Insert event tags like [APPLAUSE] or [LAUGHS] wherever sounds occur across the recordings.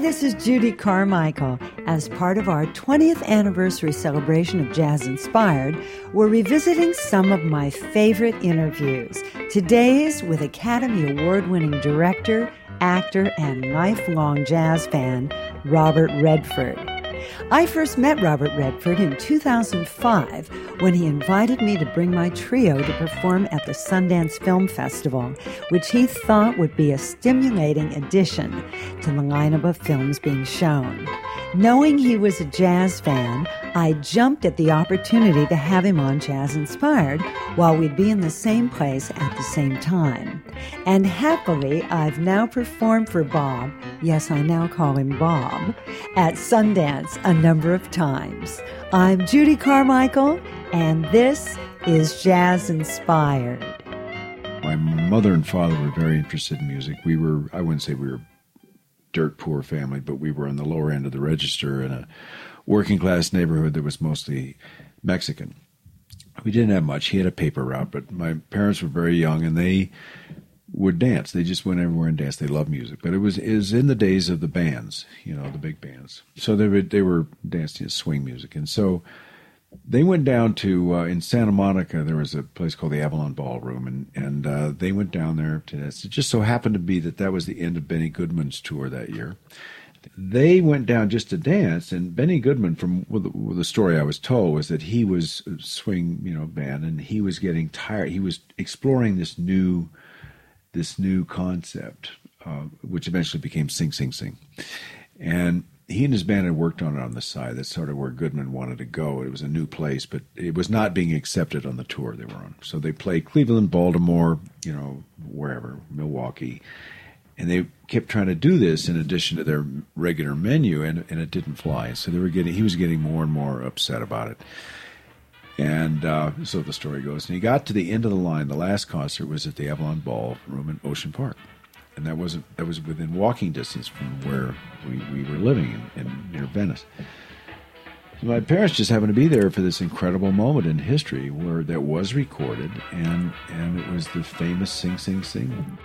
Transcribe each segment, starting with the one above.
this is Judy Carmichael. As part of our 20th anniversary celebration of Jazz Inspired, we're revisiting some of my favorite interviews. Today's with Academy Award winning director, actor, and lifelong jazz fan, Robert Redford. I first met Robert Redford in 2005 when he invited me to bring my trio to perform at the Sundance Film Festival, which he thought would be a stimulating addition to the lineup of films being shown. Knowing he was a jazz fan, I jumped at the opportunity to have him on Jazz Inspired while we'd be in the same place at the same time. And happily, I've now performed for Bob, yes, I now call him Bob, at Sundance a number of times. I'm Judy Carmichael, and this is Jazz Inspired. My mother and father were very interested in music. We were, I wouldn't say we were dirt poor family, but we were on the lower end of the register in a working class neighborhood that was mostly Mexican. We didn't have much. He had a paper route, but my parents were very young and they would dance. They just went everywhere and danced. They loved music, but it was was in the days of the bands, you know, the big bands. So they were they were dancing swing music, and so they went down to uh, in Santa Monica. There was a place called the Avalon Ballroom, and and uh, they went down there to dance. It just so happened to be that that was the end of Benny Goodman's tour that year. They went down just to dance, and Benny Goodman, from well, the, well, the story I was told, was that he was a swing, you know, band, and he was getting tired. He was exploring this new this new concept, uh, which eventually became Sing Sing Sing. And he and his band had worked on it on the side. That's sort of where Goodman wanted to go. It was a new place, but it was not being accepted on the tour they were on. So they played Cleveland, Baltimore, you know, wherever, Milwaukee. And they kept trying to do this in addition to their regular menu, and, and it didn't fly. So they were getting, he was getting more and more upset about it. And uh, so the story goes. And he got to the end of the line. The last concert was at the Avalon Ballroom in Ocean Park, and that wasn't that was within walking distance from where we, we were living in, in near Venice. So my parents just happened to be there for this incredible moment in history where that was recorded, and and it was the famous "Sing Sing Sing."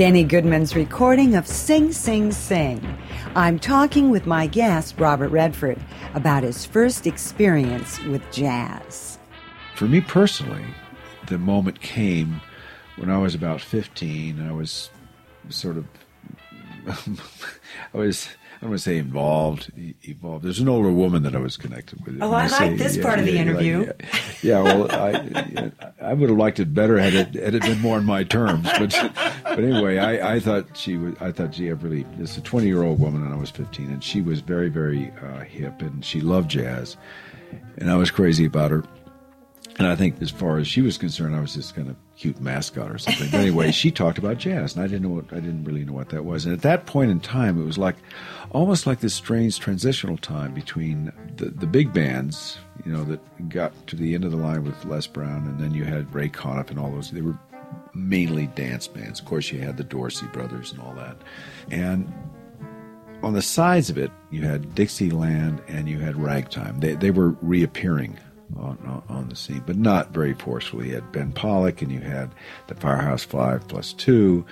Benny Goodman's recording of Sing Sing Sing. I'm talking with my guest, Robert Redford, about his first experience with jazz. For me personally, the moment came when I was about 15. I was sort of, [LAUGHS] I was I don't want to say involved, evolved. There's an older woman that I was connected with. Oh, I, I like say, this yeah, part of the interview. Like, yeah. yeah, well, I, I would have liked it better had it had it been more on my terms. But but anyway, I, I thought she was. I thought she really. It's a 20 year old woman, and I was 15, and she was very very uh, hip, and she loved jazz, and I was crazy about her. And I think, as far as she was concerned, I was just kind of cute mascot or something. But anyway, [LAUGHS] she talked about jazz, and I didn't know what I didn't really know what that was. And at that point in time, it was like almost like this strange transitional time between the the big bands, you know, that got to the end of the line with Les Brown, and then you had Ray Conniff and all those. They were mainly dance bands. Of course, you had the Dorsey brothers and all that, and on the sides of it, you had Dixieland and you had Ragtime. They they were reappearing on, on, the scene, but not very forcefully. You had Ben Pollack and you had the Firehouse Five plus two.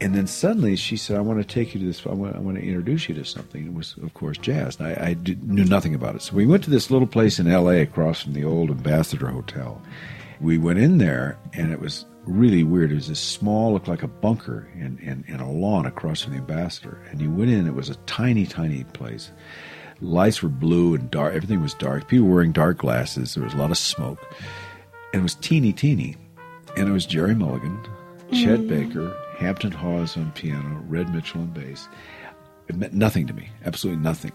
And then suddenly she said, I want to take you to this, I want, I want to introduce you to something. It was, of course, jazz. And I, I did, knew nothing about it. So we went to this little place in LA across from the old Ambassador Hotel. We went in there and it was really weird. It was this small, looked like a bunker in, in, in a lawn across from the Ambassador. And you went in, it was a tiny, tiny place lights were blue and dark. Everything was dark. People were wearing dark glasses. There was a lot of smoke. And it was teeny, teeny. And it was Gerry Mulligan, mm. Chet Baker, Hampton Hawes on piano, Red Mitchell on bass. It meant nothing to me. Absolutely nothing.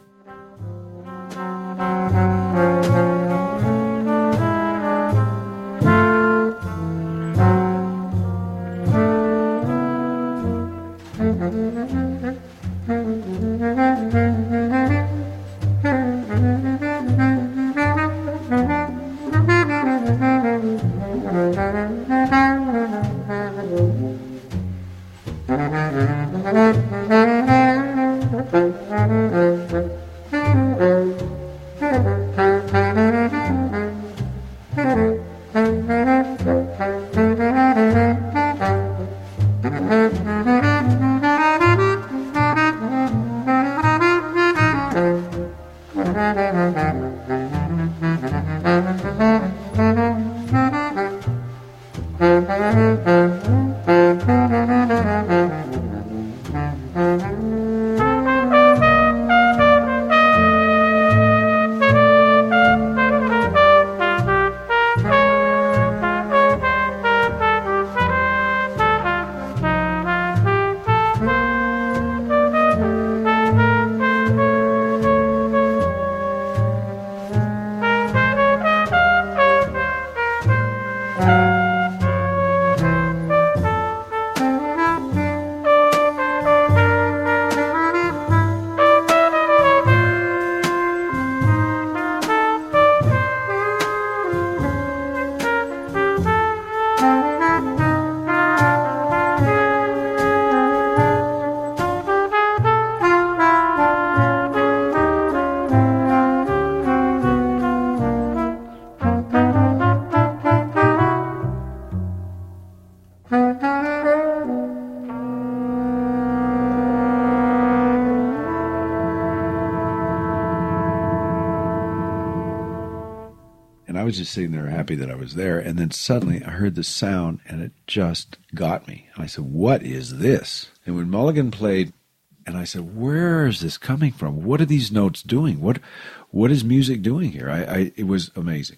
[LAUGHS] Was just sitting there happy that I was there. And then suddenly I heard the sound and it just got me. And I said, What is this? And when Mulligan played, and I said, Where is this coming from? What are these notes doing? What what is music doing here? I, I it was amazing.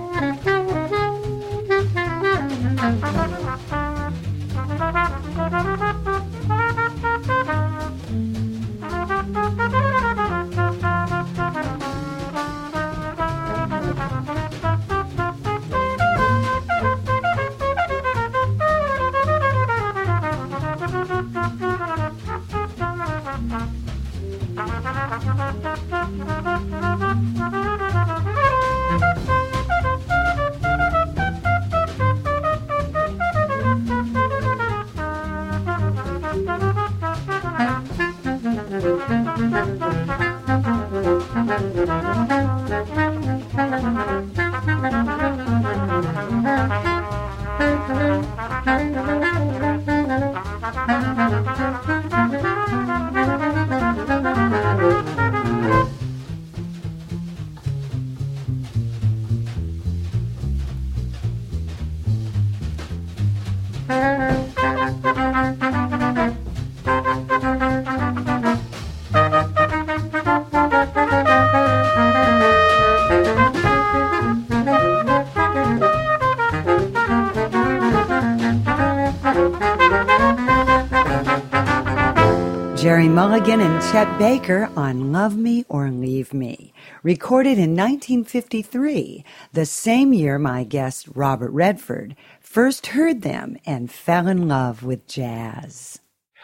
Gerry Mulligan and Chet Baker on Love Me or Leave Me. Recorded in 1953, the same year my guest Robert Redford first heard them and fell in love with jazz.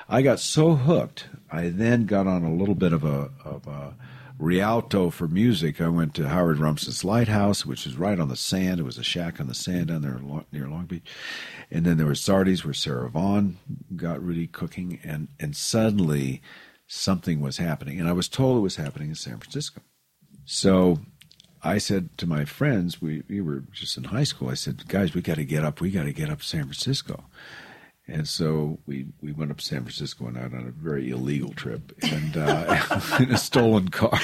I got so hooked, I then got on a little bit of a, of a Rialto for music. I went to Howard Rumsey's Lighthouse, which is right on the sand. It was a shack on the sand down there near Long Beach. And then there was Sardi's where Sarah Vaughan got really cooking. And, and suddenly something was happening. And I was told it was happening in San Francisco. So I said to my friends, we, we were just in high school, I said, guys, we got to get up. We got to get up to San Francisco. And so we, we went up to San Francisco and out on a very illegal trip and uh, [LAUGHS] in a stolen car.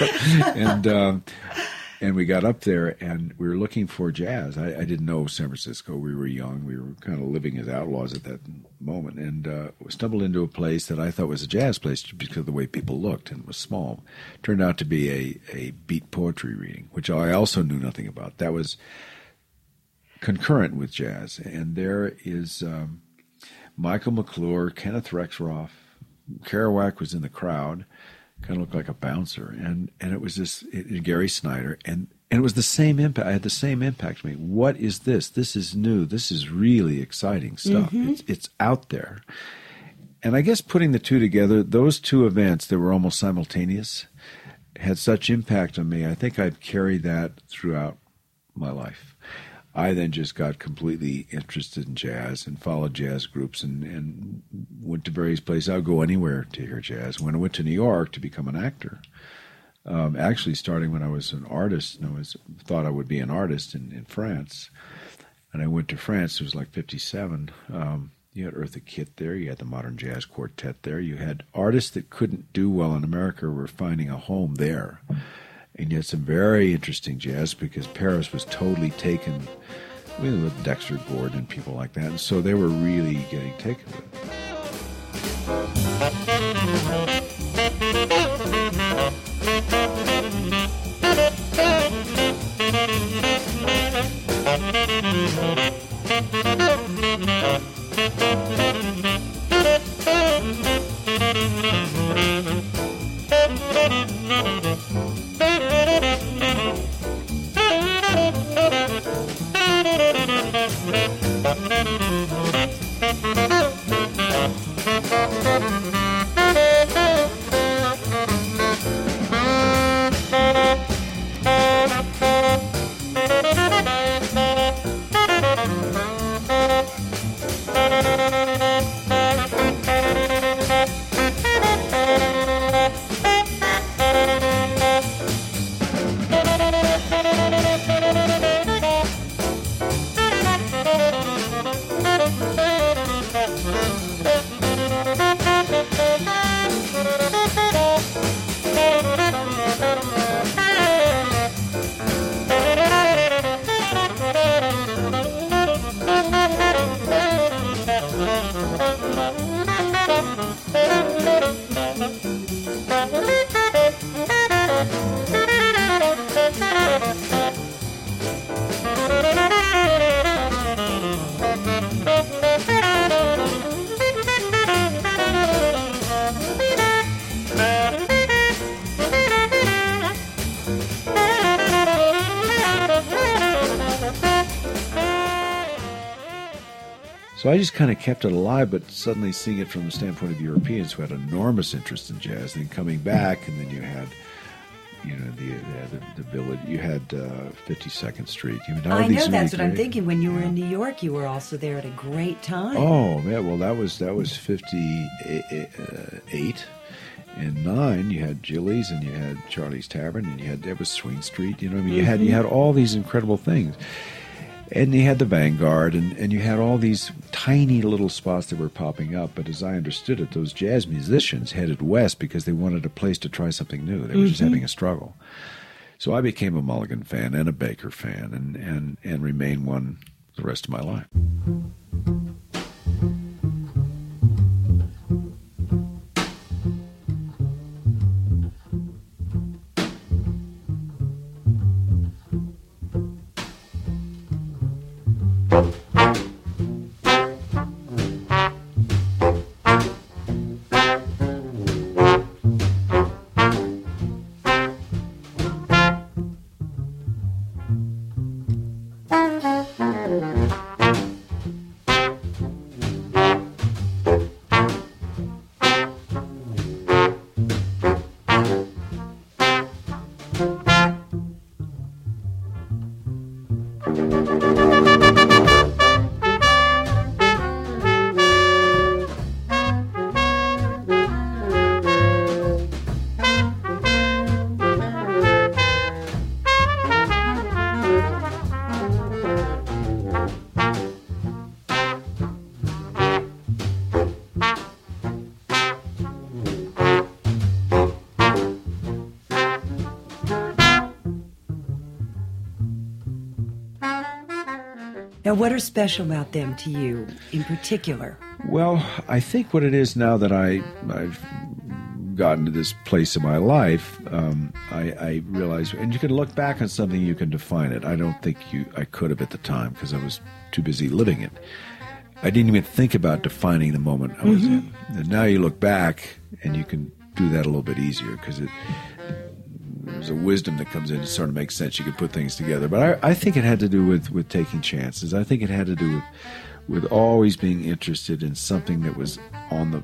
And um, and we got up there and we were looking for jazz. I, I, didn't know San Francisco. We were young. We were kind of living as outlaws at that moment. And uh, stumbled into a place that I thought was a jazz place because of the way people looked and was small. Turned out to be a, a beat poetry reading, which I also knew nothing about. That was concurrent with jazz. And there is. Um, Michael McClure, Kenneth Rexroth, Kerouac was in the crowd, kind of looked like a bouncer, and and it was this it, Gary Snyder, and and it was the same impact. I had the same impact to me. What is this? This is new. This is really exciting stuff. Mm-hmm. It's it's out there, and I guess putting the two together, those two events that were almost simultaneous, had such impact on me. I think I've carried that throughout my life. I then just got completely interested in jazz and followed jazz groups and, and went to various places. I would go anywhere to hear jazz. When I went to New York to become an actor, um, actually starting when I was an artist, and I was thought I would be an artist in, in France, and I went to France. It was like '57. Um, you had Eartha Kitt there. You had the Modern Jazz Quartet there. You had artists that couldn't do well in America were finding a home there and yet some very interesting jazz because Paris was totally taken with Dexter Gordon and people like that, and so they were really getting taken with. So I just kind of kept it alive, but suddenly seeing it from the standpoint of Europeans who had enormous interest in jazz, and then coming back, and then you had, you know, the the, the village. You had uh, Fifty Second Street. You know, I know that's really what great. I'm thinking. When you were yeah. in New York, you were also there at a great time. Oh man, well that was that was fifty eight. and nine, you had Jilly's and you had Charlie's Tavern and you had there was Swing Street. You know, I mean, you mm-hmm. had you mm-hmm. had all these incredible things and you had the Vanguard, and, and you had all these tiny little spots that were popping up. But as I understood it, those jazz musicians headed west because they wanted a place to try something new. They were mm-hmm. just having a struggle. So I became a Mulligan fan and a Baker fan, and and and remain one the rest of my life. Now, what are special about them to you in particular? Well, I think what it is now that I, I've gotten to this place in my life, um, I, I, realize, and you can look back on something, you can define it. I don't think you, I could have at the time because I was too busy living it. I didn't even think about defining the moment I was mm-hmm. in. And now you look back and you can do that a little bit easier because it there's a wisdom that comes in to sort of make sense. You could put things together. But I, I think it had to do with, with taking chances. I think it had to do with with always being interested in something that was on the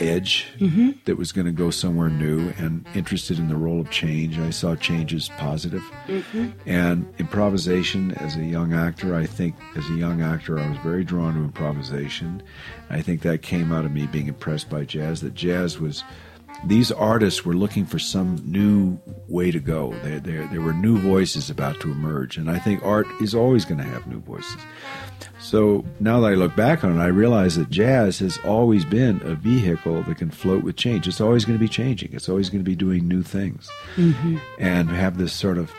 edge mm-hmm. that was going to go somewhere new and interested in the role of change. I saw change as positive. Mm-hmm. And improvisation as a young actor, I think as a young actor, I was very drawn to improvisation. I think that came out of me being impressed by jazz, that jazz was these artists were looking for some new way to go. There, there, there were new voices about to emerge, and I think art is always going to have new voices. So now that I look back on it, I realize that jazz has always been a vehicle that can float with change. It's always going to be changing. It's always going to be doing new things, mm-hmm. and have this sort of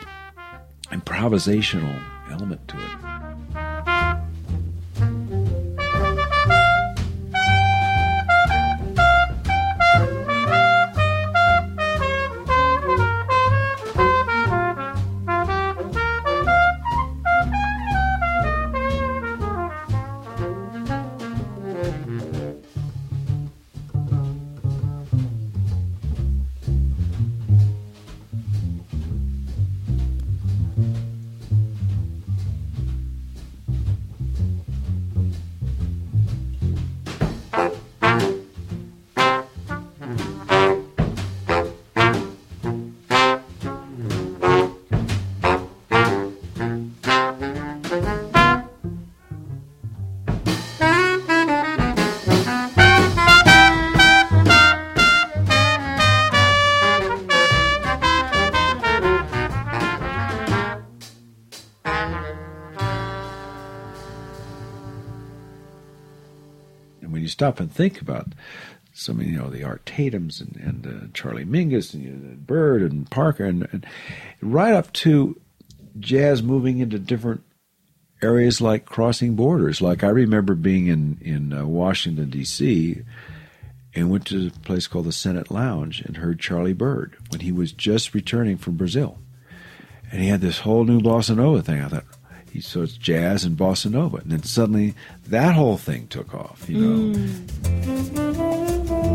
improvisational element to it. Stop and think about some, you know, the Art Tatum's and, and uh, Charlie Mingus and you Bird and Parker and, and right up to jazz moving into different areas like crossing borders. Like I remember being in in uh, Washington D.C. and went to a place called the Senate Lounge and heard Charlie Byrd when he was just returning from Brazil, and he had this whole new bossa nova thing. I thought, so it's jazz and bossa nova, and then suddenly that whole thing took off. You know. Mm.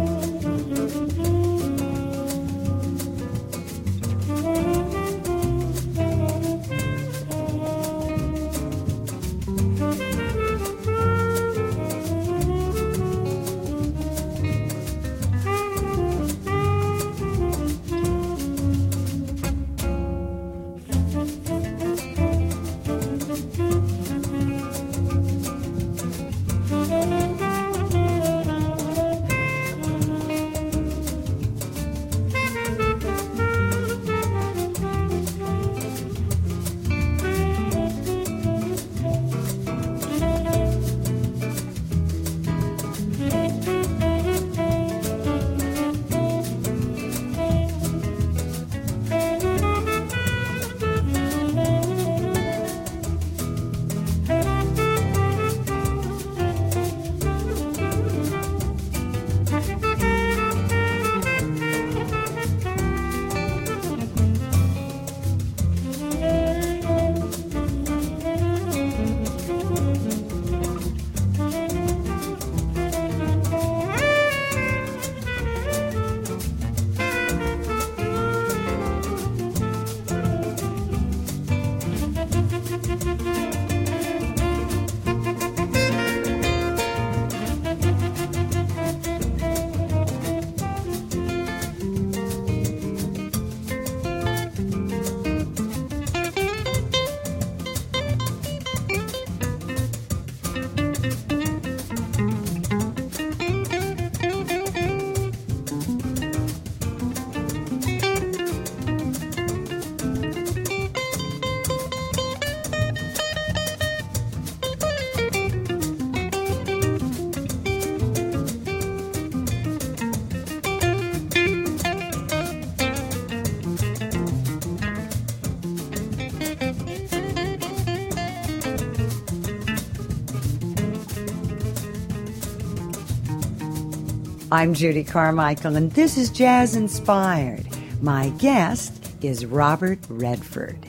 I'm Judy Carmichael, and this is Jazz Inspired. My guest is Robert Redford.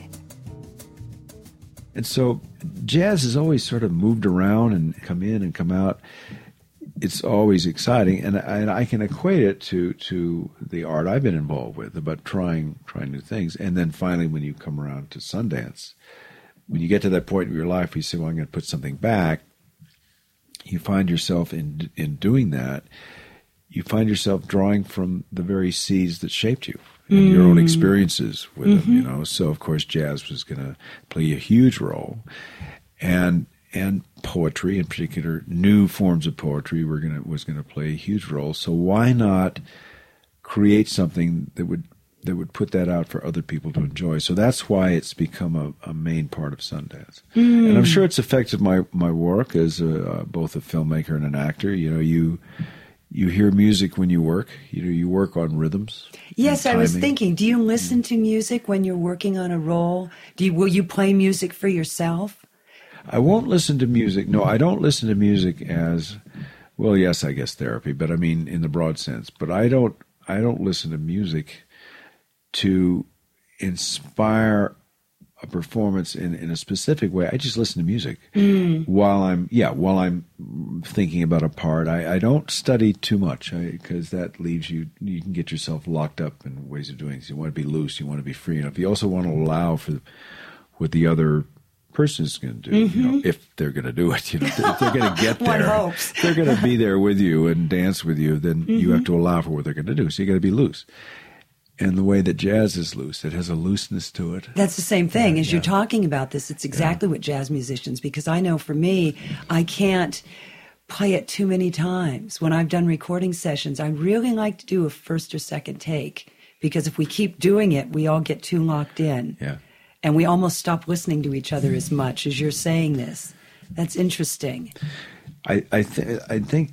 And so jazz has always sort of moved around and come in and come out. It's always exciting, and I, and I can equate it to to the art I've been involved with about trying trying new things. And then finally, when you come around to Sundance, when you get to that point in your life where you say, "Well, I'm going to put something back," you find yourself in in doing that. You find yourself drawing from the very seeds that shaped you and mm. your own mm. experiences with mm-hmm. them. You know, so of course, jazz was going to play a huge role, and and poetry, in particular, new forms of poetry, were going to was going to play a huge role. So why not create something that would that would put that out for other people to enjoy. So that's why it's become a, a main part of Sundance. Mm. And I'm sure it's affected my, my work as a, uh, both a filmmaker and an actor. You know, you you hear music when you work. You know, you work on rhythms. Yes, I was thinking. Do you mm. listen to music when you're working on a role? Do you will you play music for yourself? I won't listen to music. No, I don't listen to music as well. Yes, I guess therapy, but I mean in the broad sense. But I don't. I don't listen to music to inspire a performance in, in a specific way. I just listen to music mm. while I'm yeah while I'm thinking about a part. I, I don't study too much because that leaves you you can get yourself locked up in ways of doing things. You want to be loose. You want to be free enough. You also want to allow for what the other person is going to do. Mm-hmm. You know, mm-hmm. if they're going to do it, you know, if they're going to get [LAUGHS] there, hopes. they're going to be there with you and dance with you. Then mm-hmm. you have to allow for what they're going to do. So you got to be loose and the way that jazz is loose. It has a looseness to it. That's the same thing. As yeah. you're talking about this, it's exactly yeah. what jazz musicians, because I know for me, I can't play it too many times. When I've done recording sessions, I really like to do a first or second take, because if we keep doing it, we all get too locked in. Yeah. And we almost stop listening to each other as much as you're saying this. That's interesting. I I, th- I think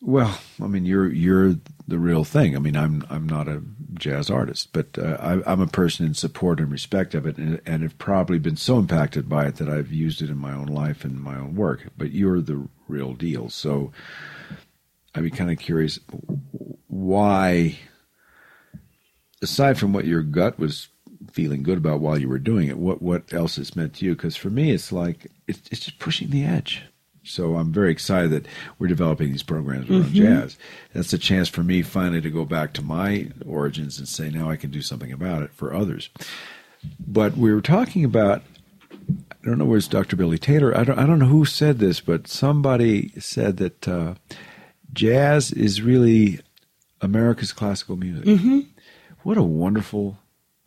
well, I mean, you're you're the real thing. I mean, I'm I'm not a jazz artist, but uh, I, am a person in support and respect of it, and, and have probably been so impacted by it that I've used it in my own life and my own work. But you're the real deal, so I'd be kind of curious why, aside from what your gut was feeling good about while you were doing it, what what else it's meant to you? Because for me, it's like it's it's just pushing the edge. So I'm very excited that we're developing these programs around mm-hmm. jazz. That's a chance for me finally to go back to my origins and say now I can do something about it for others. But we were talking about I don't know where it's Dr. Billy Taylor. I don't I don't know who said this, but somebody said that uh, jazz is really America's classical music. Mm-hmm. What a wonderful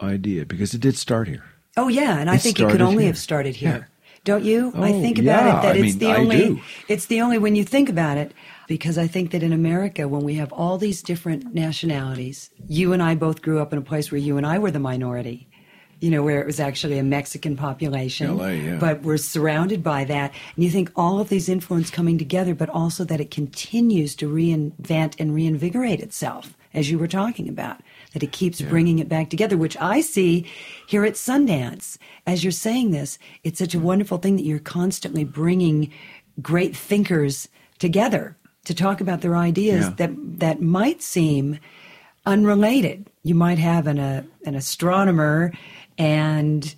idea because it did start here. Oh yeah, and I think it could only here. have started here. Don't you? Oh, I think about yeah. it that I it's mean, the only it's the only when you think about it because I think that in America when we have all these different nationalities, you and I both grew up in a place where you and I were the minority. You know, where it was actually a Mexican population. LA, yeah. But we're surrounded by that. And you think all of these influences coming together, but also that it continues to reinvent and reinvigorate itself, as you were talking about that it keeps yeah. bringing it back together, which I see here at Sundance. As you're saying this, it's such a hmm. wonderful thing that you're constantly bringing great thinkers together to talk about their ideas yeah. that that might seem unrelated. You might have an a, an astronomer and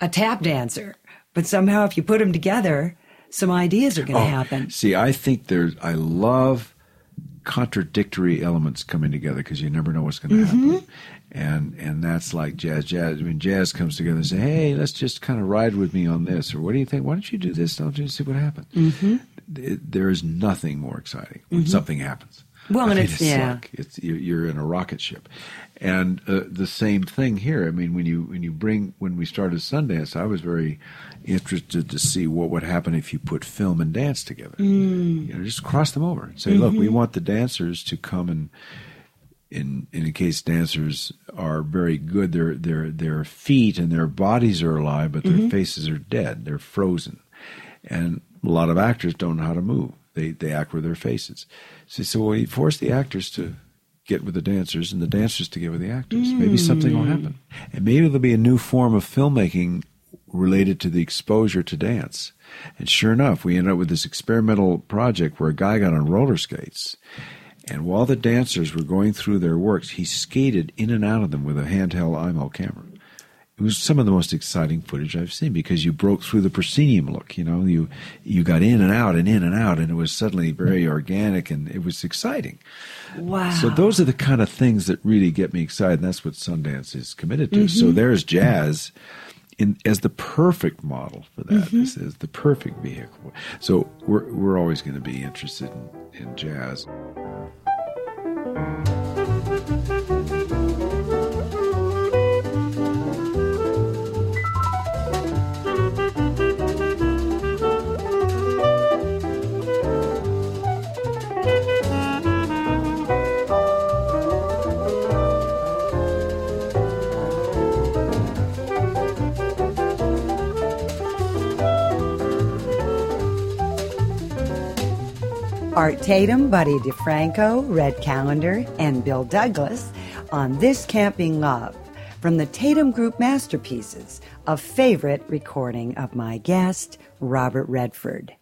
a tap dancer, but somehow if you put them together, some ideas are going to oh, happen. See, I think there's. I love contradictory elements coming together because you never know what's going to mm-hmm. happen. And and that's like jazz. Jazz. I mean, jazz comes together and say, "Hey, let's just kind of ride with me on this," or "What do you think? Why don't you do this? Don't you see what happens?" Mm-hmm. It, there is nothing more exciting when mm-hmm. something happens. Well, I and [LAUGHS] it's, it's yeah, like it's you're in a rocket ship, and uh, the same thing here. I mean, when you when you bring when we started Sundance, I was very interested to see what would happen if you put film and dance together. Mm. You know, just cross them over and say, mm-hmm. look, we mm-hmm. want the dancers to come and in in case dancers are very good, their their their feet and their bodies are alive, but their mm-hmm. faces are dead. They're frozen, and a lot of actors don't know how to move. They they act with their faces. So, so you force the actors to get with the dancers and the dancers to get with the actors. Mm. Maybe something will happen, and maybe there'll be a new form of filmmaking related to the exposure to dance. And sure enough, we ended up with this experimental project where a guy got on roller skates And while the dancers were going through their works, he skated in and out of them with a handheld Eyemo camera. It was some of the most exciting footage I've seen because you broke through the proscenium look. You know, you you got in and out and in and out, and it was suddenly very mm-hmm. organic and it was exciting. Wow! So those are the kind of things that really get me excited. And that's what Sundance is committed to. So mm-hmm. there's jazz in, as the perfect model for that, mm-hmm. as, as the perfect vehicle. So we're we're always going to be interested in, in jazz. Art Tatum, Buddy DeFranco, Red Callender, and Bill Douglass on This Can't Love from the Tatum Group Masterpieces, a favorite recording of my guest, Robert Redford.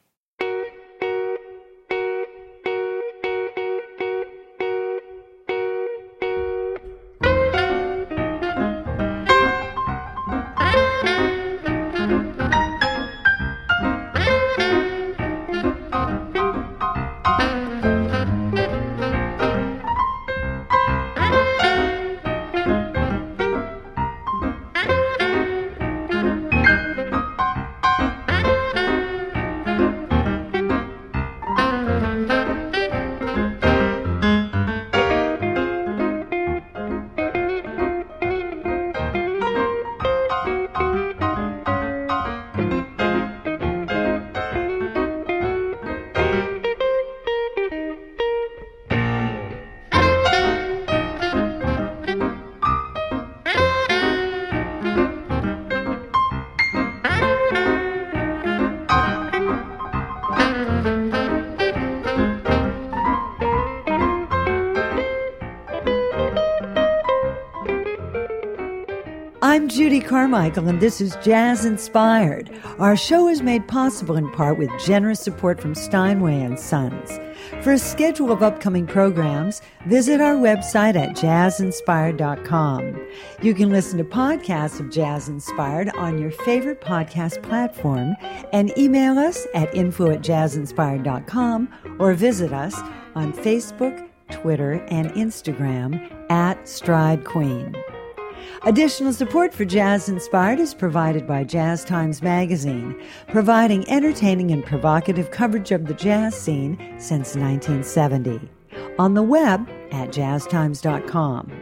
Carmichael, and this is Jazz Inspired. Our show is made possible in part with generous support from Steinway and Sons. For a schedule of upcoming programs, visit our website at jazzinspired.com. You can listen to podcasts of Jazz Inspired on your favorite podcast platform and email us at info at jazzinspired.com or visit us on Facebook, Twitter, and Instagram at Stride Queen. Additional support for Jazz Inspired is provided by Jazz Times Magazine, providing entertaining and provocative coverage of the jazz scene since 1970. On the web at jazztimes.com.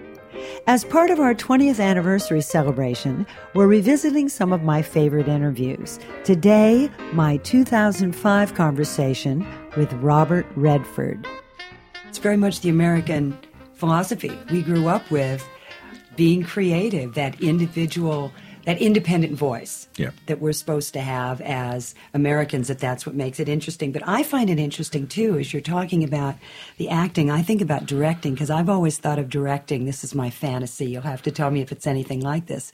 As part of our 20th anniversary celebration, we're revisiting some of my favorite interviews. Today, my 2005 conversation with Robert Redford. It's very much the American philosophy we grew up with being creative, that individual, that independent voice Yeah. that we're supposed to have as Americans, that that's what makes it interesting. But I find it interesting too, as you're talking about the acting, I think about directing, because I've always thought of directing, this is my fantasy, you'll have to tell me if it's anything like this,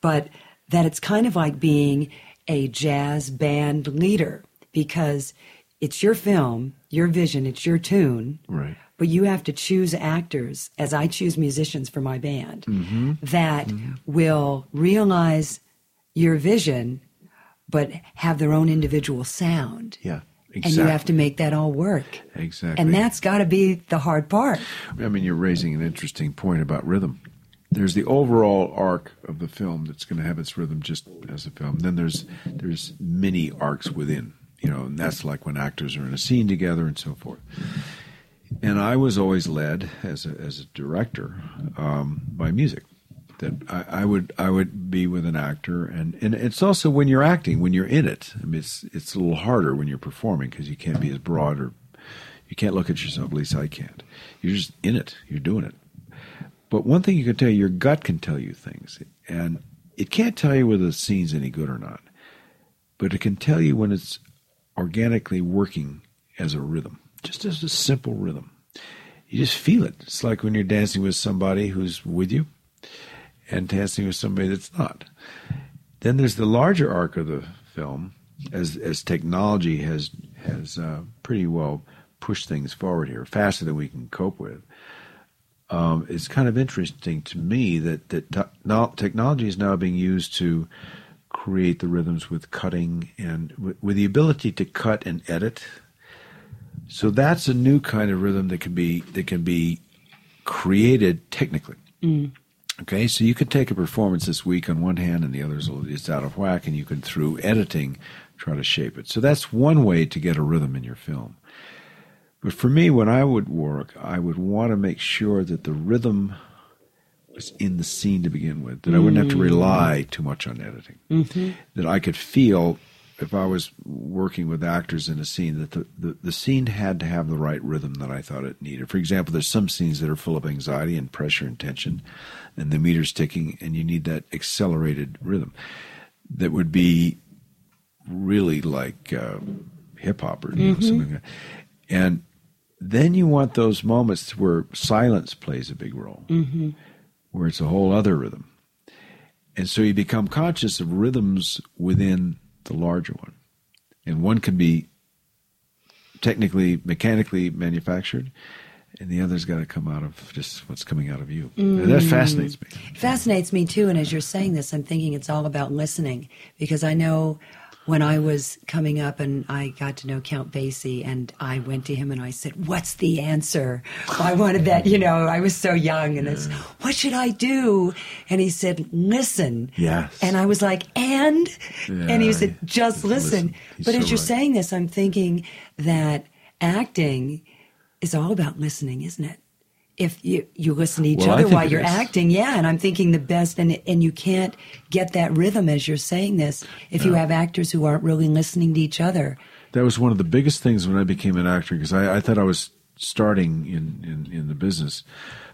but that it's kind of like being a jazz band leader, because it's your film, your vision, it's your tune Right. But you have to choose actors, as I choose musicians for my band, mm-hmm. that mm-hmm. will realize your vision, but have their own individual sound. Yeah. Exactly. And you have to make that all work. Exactly. And that's got to be the hard part. I mean, you're raising an interesting point about rhythm. There's the overall arc of the film that's going to have its rhythm just as a film. Then there's there's many arcs within, you know, and that's like when actors are in a scene together and so forth. And I was always led as a as a director um, by music. That I, I would I would be with an actor, and, and it's also when you're acting, when you're in it. I mean, it's it's a little harder when you're performing because you can't be as broad or you can't look at yourself. At least I can't. You're just in it. You're doing it. But one thing you can tell you, your gut can tell you things, and it can't tell you whether the scene's any good or not. But it can tell you when it's organically working as a rhythm, just as a simple rhythm. You just feel it. It's like when you're dancing with somebody who's with you and dancing with somebody that's not. Then there's the larger arc of the film, as as technology has has uh, pretty well pushed things forward here faster than we can cope with. Um, it's kind of interesting to me that that te- technology is now being used to create the rhythms with cutting and w- with the ability to cut and edit. So that's a new kind of rhythm that can be that can be created technically. Mm. Okay, so you could take a performance this week on one hand, and the other is it's out of whack, and you can through editing try to shape it. So that's one way to get a rhythm in your film. But for me, when I would work, I would want to make sure that the rhythm was in the scene to begin with, that I wouldn't have to rely too much on editing, mm-hmm. that I could feel if I was working with actors in a scene that the, the, the, scene had to have the right rhythm that I thought it needed. For example, there's some scenes that are full of anxiety and pressure and tension, and the meter's ticking, and you need that accelerated rhythm that would be really like uh, hip hop or mm-hmm. know, something like that. And then you want those moments where silence plays a big role, mm-hmm. where it's a whole other rhythm. And so you become conscious of rhythms within the larger one. And one can be technically, mechanically manufactured, and the other's got to come out of just what's coming out of you. Mm. that fascinates me. fascinates me too. And as you're saying this, I'm thinking it's all about listening because I know when I was coming up and I got to know Count Basie and I went to him and I said, What's the answer? I wanted that, you know, I was so young and yeah. it's, What should I do? And he said, Listen. Yes. And I was like, And? Yeah. And he said, Just listen. listen. But so as you're right. saying this, I'm thinking that acting is all about listening, isn't it? If you you listen to each well, other while you're acting yeah and i'm thinking the best and and you can't get that rhythm as you're saying this if yeah. you have actors who aren't really listening to each other that was one of the biggest things when i became an actor because I, I, thought i was starting in, in, in the business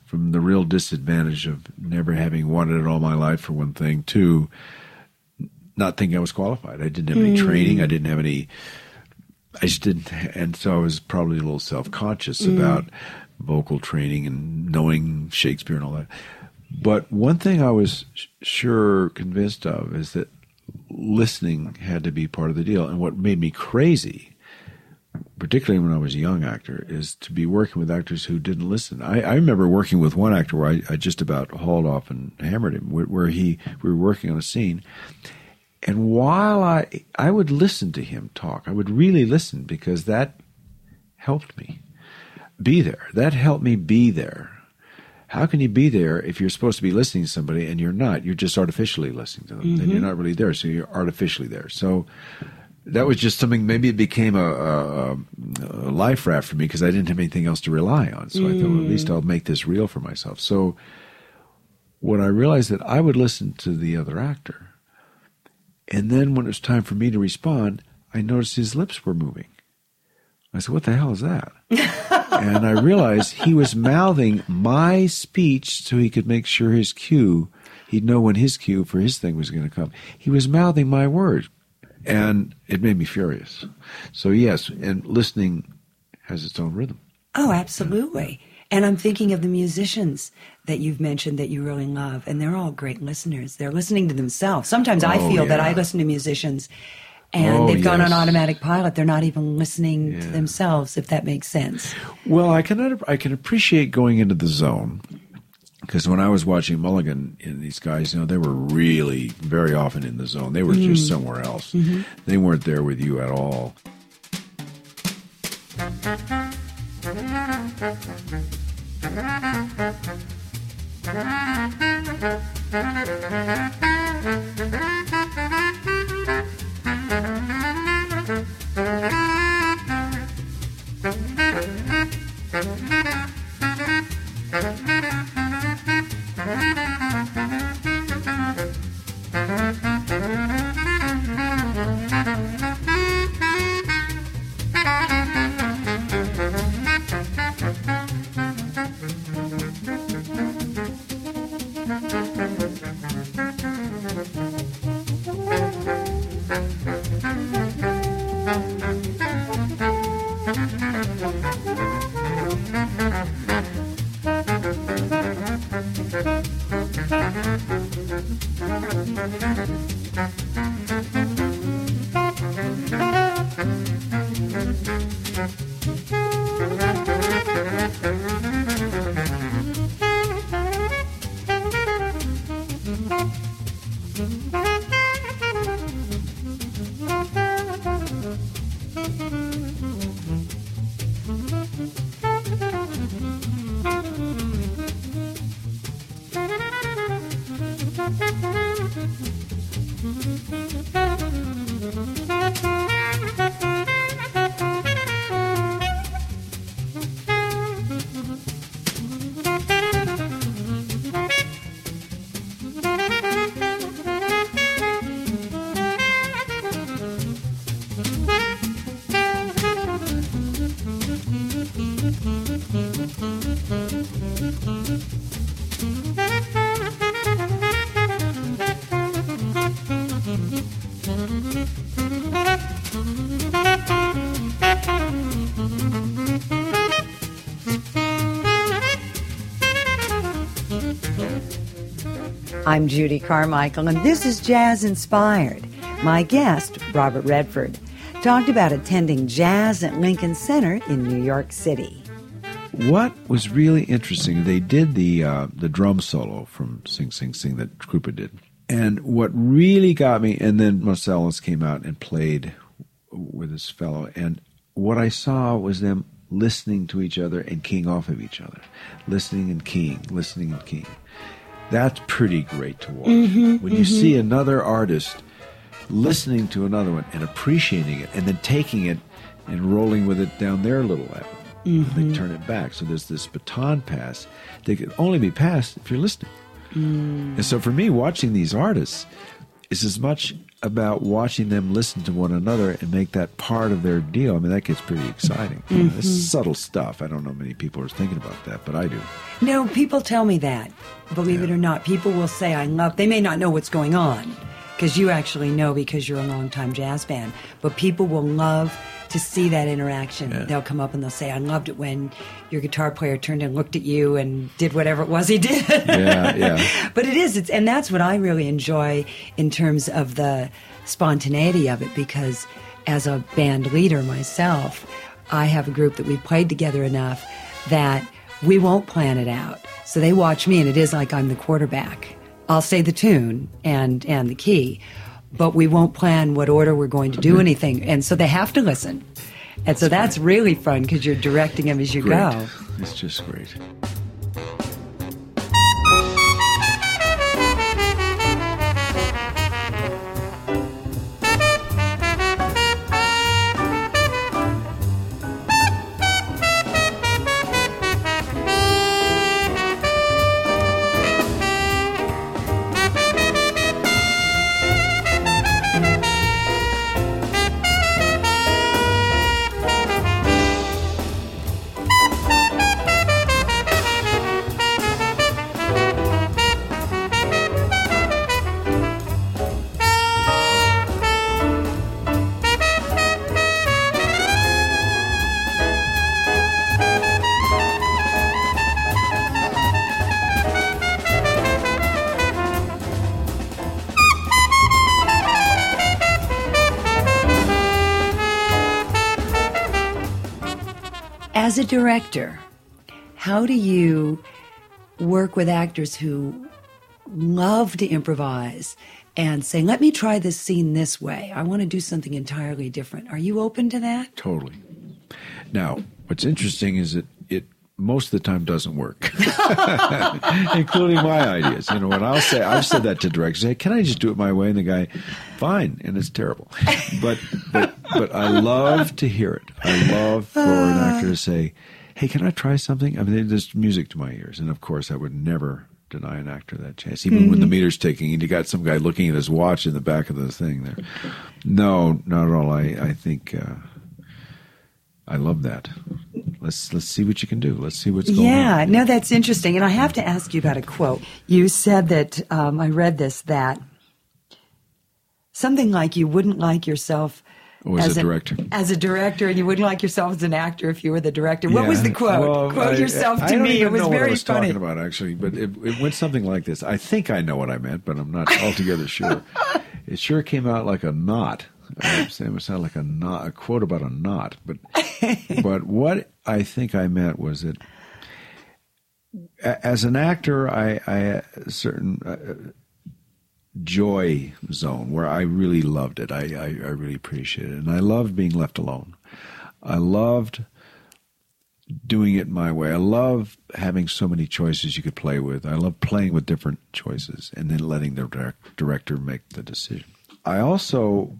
from the real disadvantage of never having wanted it all my life for one thing to not thinking i was qualified i didn't have any mm. training i didn't have any I just didn't, and so I was probably a little self conscious mm. about vocal training and knowing Shakespeare and all that. But one thing I was sure convinced of is that listening had to be part of the deal. And what made me crazy, particularly when I was a young actor, is to be working with actors who didn't listen. I, I remember working with one actor where I, I, just about hauled off and hammered him, where he we were working on a scene. And while I I would listen to him talk, I would really listen because that helped me be there. That helped me be there. How can you be there if you're supposed to be listening to somebody and you're not? You're just artificially listening to them, mm-hmm. and you're not really there. So you're artificially there. So that was just something. Maybe it became a, a, a life raft for me because I didn't have anything else to rely on. So mm. I thought, well, at least I'll make this real for myself. So when I realized that I would listen to the other actor, and then when it was time for me to respond, I noticed his lips were moving. I said, "What the hell is that?" [LAUGHS] and I realized he was mouthing my speech so he could make sure his cue, he'd know when his cue for his thing was going to come. He was mouthing my words, and it made me furious. So yes, and listening has its own rhythm. Oh, absolutely. And I'm thinking of the musicians that you've mentioned that you really love, and they're all great listeners. They're listening to themselves. Sometimes oh, I feel yeah. that I listen to musicians and oh, they've gone on automatic pilot. They're not even listening yeah. to themselves, if that makes sense. Well, I can I can appreciate going into the zone because when I was watching Mulligan, and these guys, you know, they were really very often in the zone. They were mm. just mm-hmm. somewhere else. Mm-hmm. They weren't there with you at all. [LAUGHS] Thank you. Thank you. I'm Judy Carmichael, and this is Jazz Inspired. My guest, Robert Redford, talked about attending jazz at Lincoln Center in New York City. What was really interesting, they did the uh, the drum solo from Sing Sing Sing that Krupa did, and what really got me, and then Marsalis came out and played with this fellow, and what I saw was them listening to each other and keying off of each other, listening and keying, listening and keying. That's pretty great to watch. Mm-hmm, when you see another artist listening to another one and appreciating it, and then taking it and rolling with it down their little avenue. Mm-hmm. They turn it back. So there's this baton pass that can only be passed if you're listening. Mm. And so for me, watching these artists is as much about watching them listen to one another and make that part of their deal. I mean, that gets pretty exciting. Mm-hmm. It's subtle stuff. I don't know many people are thinking about that, but I do. No, people tell me that. Believe it or not, people will say, I love, they may not know what's going on because you actually know because you're a longtime jazz band, but people will love to see that interaction. Yeah. They'll come up and they'll say, I loved it when your guitar player turned and looked at you and did whatever it was he did. Yeah, yeah. [LAUGHS] but it is, it's, and that's what I really enjoy in terms of the spontaneity of it because as a band leader myself, I have a group that we've played together enough that we won't plan it out. So they watch me and it is like I'm the quarterback. I'll say the tune and, and the key, but we won't plan what order we're going to do mm-hmm. anything. And so they have to listen. And so that's really fun because you're directing them as you Great. go. It's just great. A director, how do you work with actors who love to improvise and say, let me try this scene this way? I want to do something entirely different. Are you open to that? Totally. Now, what's interesting is that it most of the time doesn't work, [LAUGHS] including my ideas. You know, when I'll say, I've said that to directors, say, can I just do it my way? And the guy, fine, and it's terrible. But but but I love to hear it. I love for an actor to say, hey, can I try something? I mean, there's music to my ears, and of course, I would never deny an actor that chance, even when the meter's ticking and you got some guy looking at his watch in the back of the thing there. No, not at all. I I think. Uh, I love that. Let's let's see what you can do. Let's see what's going Yeah, on. Yeah, no, that's interesting. And I have to ask you about a quote. You said that, um, I read this, that something like you wouldn't like yourself Oh, as a an- director. as a director, and you wouldn't like yourself as an actor if you were the director. What was the quote? Well, quote I- yourself I to don't me. It was know what I very was funny. talking about actually, but it, it went something like this. I think I know what I meant, but I'm not [LAUGHS] altogether sure. It sure came out like a knot. Uh, It sounded like a knot, a quote about a knot. But [LAUGHS] but what I think I meant was that as an actor, I, I certain uh, joy zone where I really loved it. I, I, I really appreciated it, and I loved being left alone. I loved doing it my way. I love having so many choices you could play with. I love playing with different choices and then letting the direct, director make the decision. I also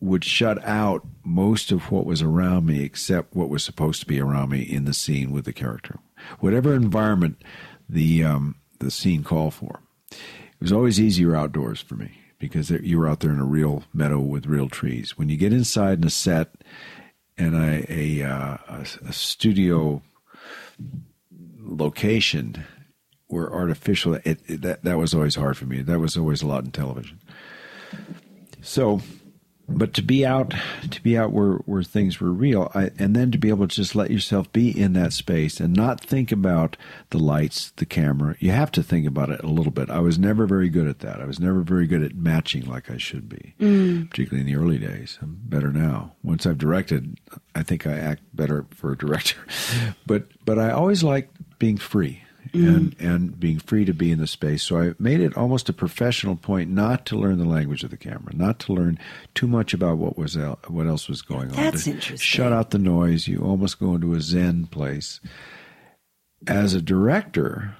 would shut out most of what was around me except what was supposed to be around me in the scene with the character. Whatever environment the um, the scene called for. It was always easier outdoors for me because you were out there in a real meadow with real trees. When you get inside in a set and a a, uh, a, a studio location were artificial, it, it, that that was always hard for me. That was always a lot in television. So but to be out to be out where, where things were real I, and then to be able to just let yourself be in that space and not think about the lights the camera. You have to think about it a little bit. I was never very good at that. I was never very good at matching like i should be mm. particularly in the early days. I'm better now. Once i've directed i think i act better for a director. [LAUGHS] But but i always liked being free mm. and and being free to be in the space. So I made it almost a professional point not to learn the language of the camera, not to learn too much about what was el- what else was going That's on. That's interesting. Shut out the noise. You almost go into a zen place. As a director,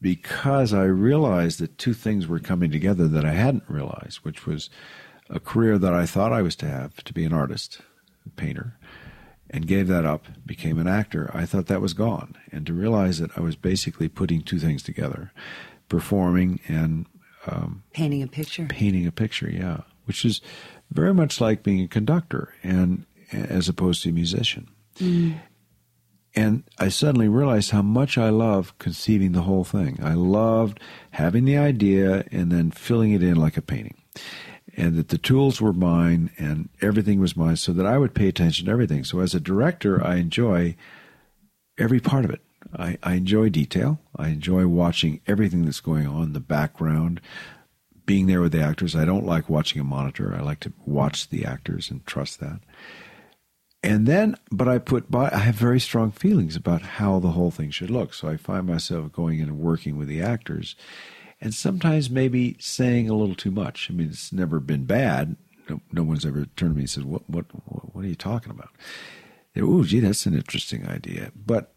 because I realized that two things were coming together that I hadn't realized, which was a career that I thought I was to have to be an artist, a painter, and gave that up, became an actor, I thought that was gone. And to realize that I was basically putting two things together performing and um, painting a picture. Painting a picture, yeah, which is very much like being a conductor and as opposed to a musician. Mm. And I suddenly realized how much I love conceiving the whole thing. I loved having the idea and then filling it in like a painting and that the tools were mine and everything was mine so that I would pay attention to everything. So as a director, I enjoy every part of it. I, I enjoy detail. I enjoy watching everything that's going on, the background, being there with the actors. I don't like watching a monitor. I like to watch the actors and trust that. And then, but I put by, I have very strong feelings about how the whole thing should look. So I find myself going in and working with the actors and sometimes maybe saying a little too much. I mean, it's never been bad. No, no one's ever turned to me and said, "What, what, what are you talking about?" Oh, gee, that's an interesting idea. But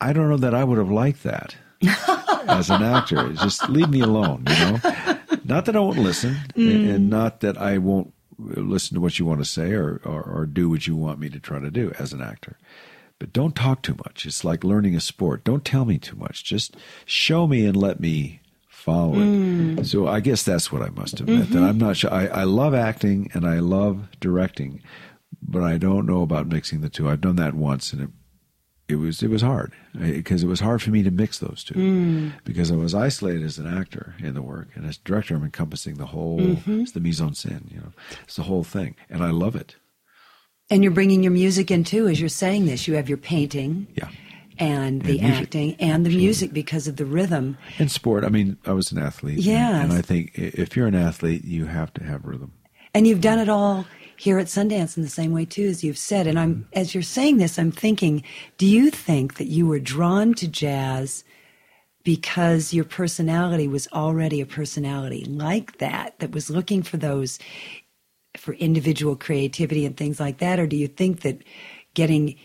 I don't know that I would have liked that [LAUGHS] as an actor. Just leave me alone, you know. Not that I won't listen, mm. and not that I won't listen to what you want to say or, or, or do what you want me to try to do as an actor. But don't talk too much. It's like learning a sport. Don't tell me too much. Just show me and let me follow it. Mm. So I guess that's what I must admit. Mm-hmm. That I'm not sure. I, I love acting and I love directing, but I don't know about mixing the two. I've done that once, and it it was it was hard because it was hard for me to mix those two mm. because I was isolated as an actor in the work, and as director, I'm encompassing the whole. Mm-hmm. It's the mise en scène, you know, it's the whole thing, and I love it. And you're bringing your music in too, as you're saying this. You have your painting, yeah and the and acting and the music because of the rhythm. And sport. I mean, I was an athlete. Yeah. And, and, I think if you're an athlete, you have to have rhythm. And you've done it all here at Sundance in the same way too, as you've said. And I'm, mm-hmm. as you're saying this, I'm thinking, do you think that you were drawn to jazz because your personality was already a personality like that, that was looking for those, for individual creativity and things like that? Or do you think that getting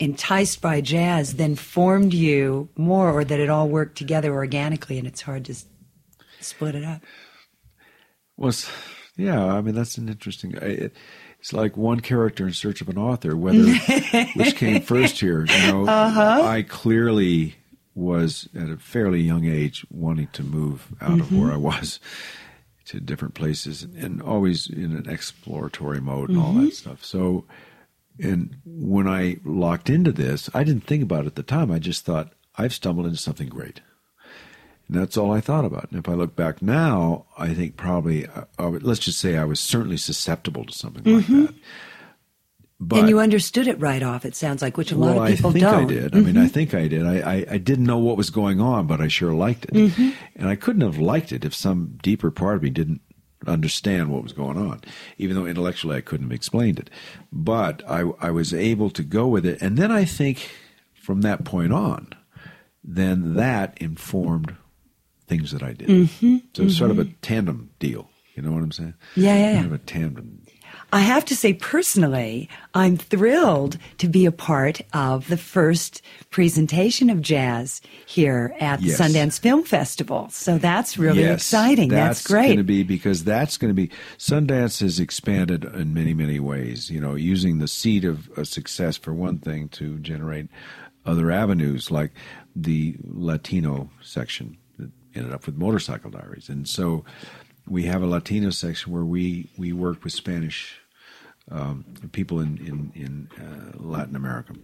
enticed by jazz then formed you more or that it all worked together organically and it's hard to split it up well yeah i mean that's an interesting it, it's like one character in search of an author whether [LAUGHS] which came first here you know uh-huh. i clearly was at a fairly young age wanting to move out mm-hmm. of where i was to different places and always in an exploratory mode and mm-hmm. all that stuff so and when I locked into this, I didn't think about it at the time. I just thought, I've stumbled into something great. And that's all I thought about. And if I look back now, I think probably, uh, uh let's just say I was certainly susceptible to something mm-hmm. like that. But, and you understood it right off, it sounds like, which a lot of people don't. I think don't. I did. Mm-hmm. I mean, I mm-hmm. think I did. I, I, I, didn't know what was going on, but I sure liked it. Mm-hmm. And I couldn't have liked it if some deeper part of me didn't understand what was going on, even though intellectually I couldn't have explained it. But I, I was able to go with it. And then I think from that point on, then that informed things that I did. Mm-hmm, so it's mm-hmm. sort of a mm-hmm. tandem deal. You know what I'm saying? Yeah, yeah, yeah. Of a tandem I have to say, personally, I'm thrilled to be a part of the first presentation of jazz here at yes. the Sundance Film Festival. So that's really yes, exciting. That's, that's great. going to be because that's going to be Sundance has expanded in many, many ways. You know, using the seed of a success for one thing to generate other avenues, like the Latino section that ended up with Motorcycle Diaries, and so we have a Latino section where we we work with Spanish um, people in in, in uh, Latin America.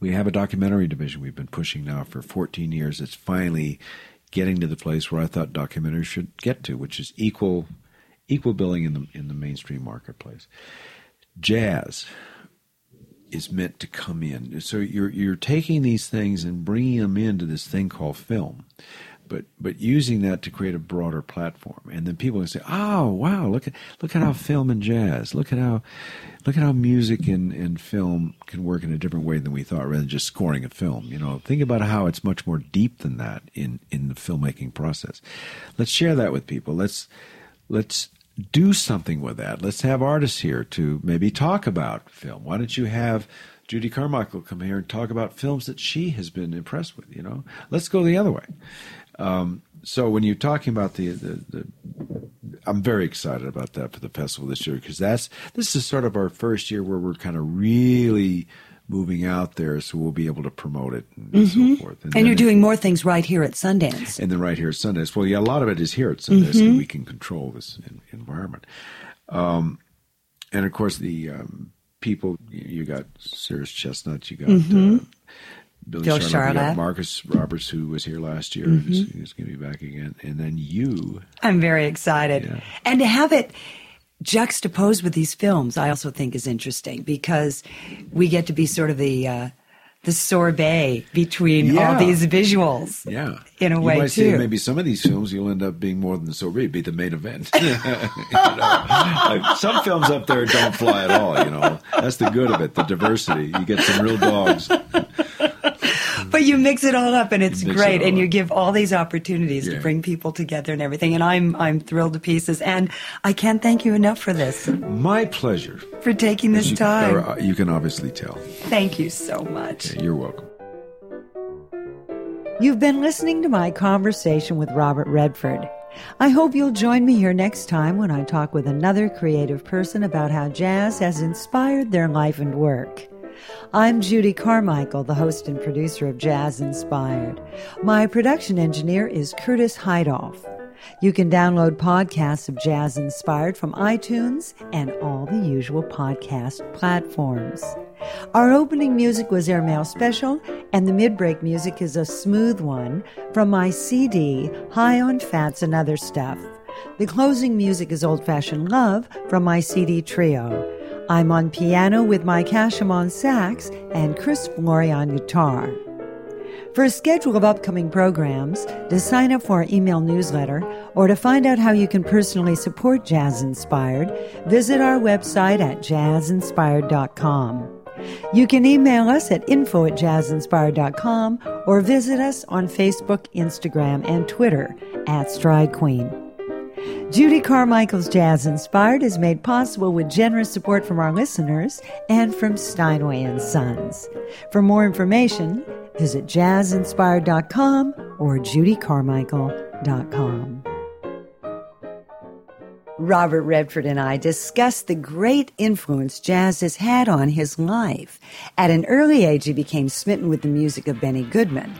We have a documentary division we've been pushing now for 14 years. It's finally getting to the place where I thought documentaries should get to, which is equal equal billing in the in the mainstream marketplace. Jazz is meant to come in. So you're you're taking these things and bringing them into this thing called film, but but using that to create a broader platform. And then people can say, "Oh, wow! Look at look at how film and jazz. Look at how look at how music and, and film can work in a different way than we thought, rather than just scoring a film. You know, think about how it's much more deep than that in in the filmmaking process. Let's share that with people. Let's let's do something with that. Let's have artists here to maybe talk about film. Why don't you have Judy Carmichael come here and talk about films that she has been impressed with? You know, let's go the other way. Um, so when you're talking about the, the, the, I'm very excited about that for the festival this year because that's this is sort of our first year where we're kind of really moving out there, so we'll be able to promote it and mm-hmm. so forth. And, and you're doing more things right here at Sundance. And then right here at Sundance. Well, yeah, a lot of it is here at Sundance, mm-hmm. and we can control this environment. Um, and of course, the um, people you got Cyrus Chestnut, you got. Mm-hmm. Uh, Billy Charlap, Charlap. Marcus Roberts, who was here last year, mm-hmm. who's, who's going to be back again, and then you. I'm very excited, yeah. and to have it juxtaposed with these films, I also think is interesting because we get to be sort of the uh, the sorbet between yeah. all these visuals. Yeah, in a you way might too. See maybe some of these films you'll end up being more than the sorbet, be the main event. [LAUGHS] [LAUGHS] you know? like some films up there don't fly at all. You know, that's the good of it, the diversity. You get some real dogs but you mix it all up and it's great it and you give all these opportunities yeah. to bring people together and everything and I'm I'm thrilled to pieces and I can't thank you enough for this. My pleasure. For taking this you, time. Or, uh, you can obviously tell. Thank you so much. you're welcome. You've been listening to my conversation with Robert Redford. I hope you'll join me here next time when I talk with another creative person about how jazz has inspired their life and work. I'm Judy Carmichael, the host and producer of Jazz Inspired. My production engineer is Curtis Heidoff. You can download podcasts of Jazz Inspired from iTunes and all the usual podcast platforms. Our opening music was Airmail Special, and the mid-break music is a smooth one from my CD, High on Fats and Other Stuff. The closing music is Old Fashioned Love from my CD Trio. I'm on piano with Mike Hashim on sax and Chris Flory on guitar. For a schedule of upcoming programs, to sign up for our email newsletter, or to find out how you can personally support Jazz Inspired, visit our website at jazzinspired.com. You can email us at info at jazzinspired.com or visit us on Facebook, Instagram, and Twitter at Stride Queen. Judy Carmichael's Jazz Inspired is made possible with generous support from our listeners and from Steinway and Sons. For more information, visit jazzinspired.com or judycarmichael.com. Robert Redford and I discussed the great influence jazz has had on his life. At an early age, he became smitten with the music of Benny Goodman.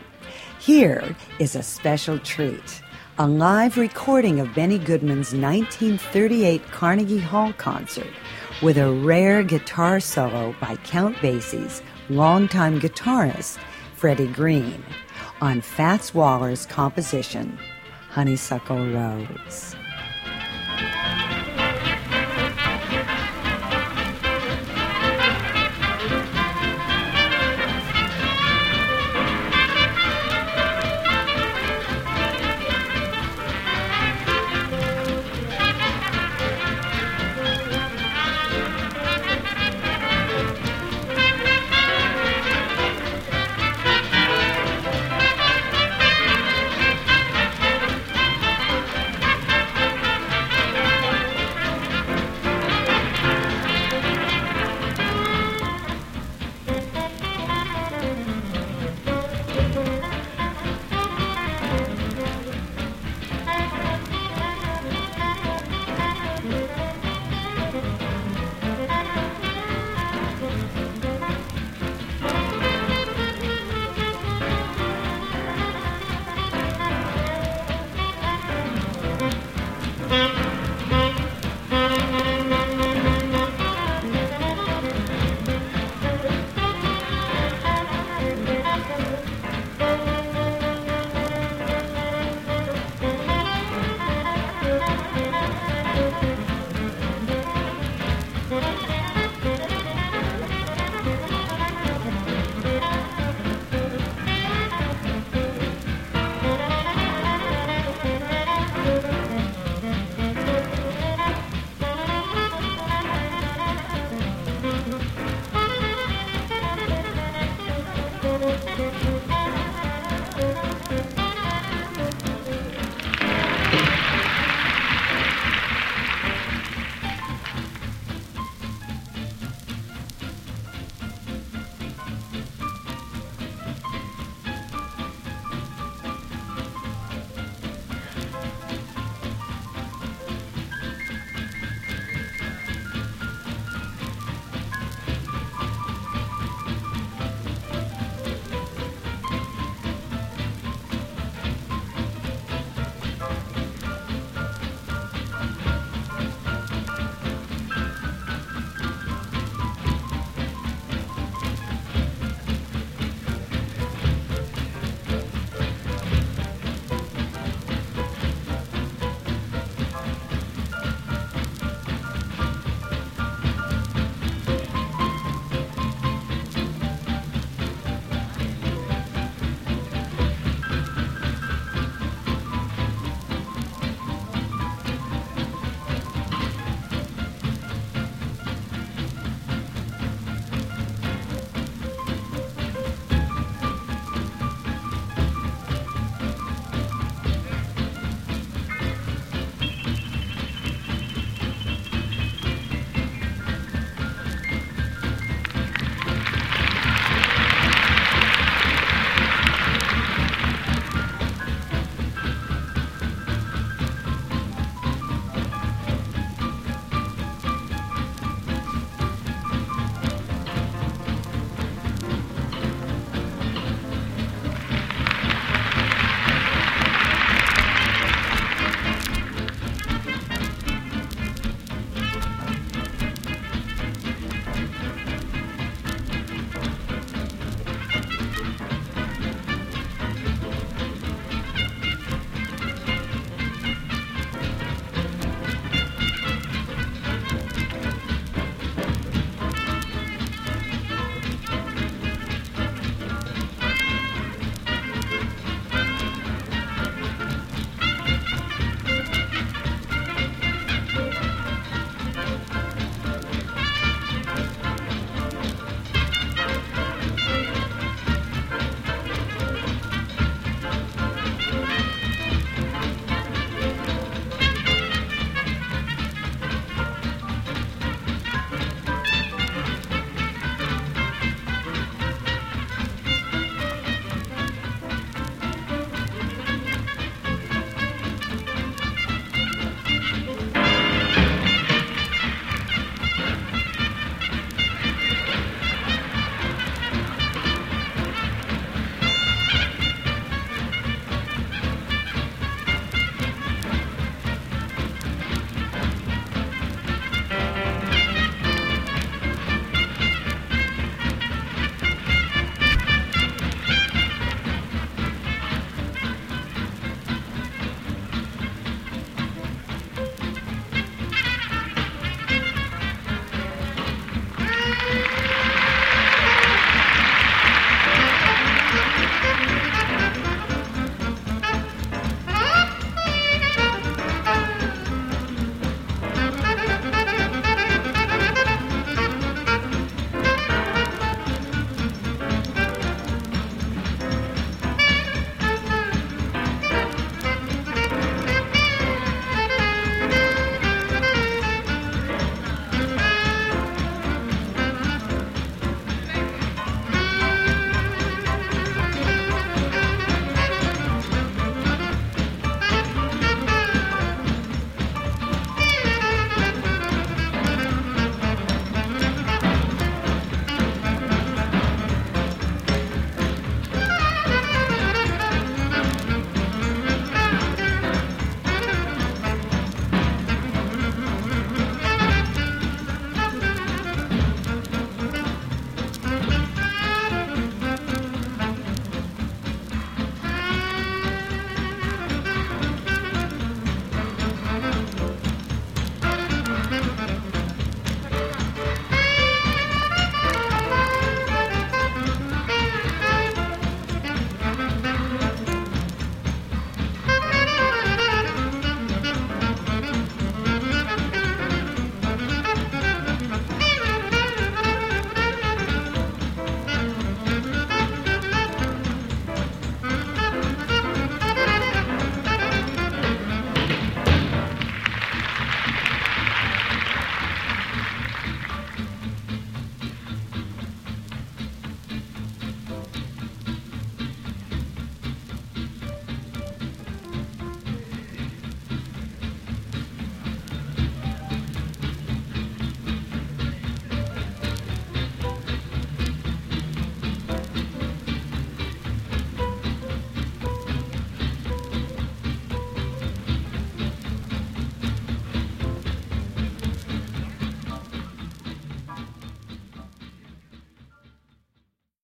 Here is a special treat a live recording of Benny Goodman's 1938 Carnegie Hall concert with a rare guitar solo by Count Basie's longtime guitarist, Freddie Green, on Fats Waller's composition, Honeysuckle Rose.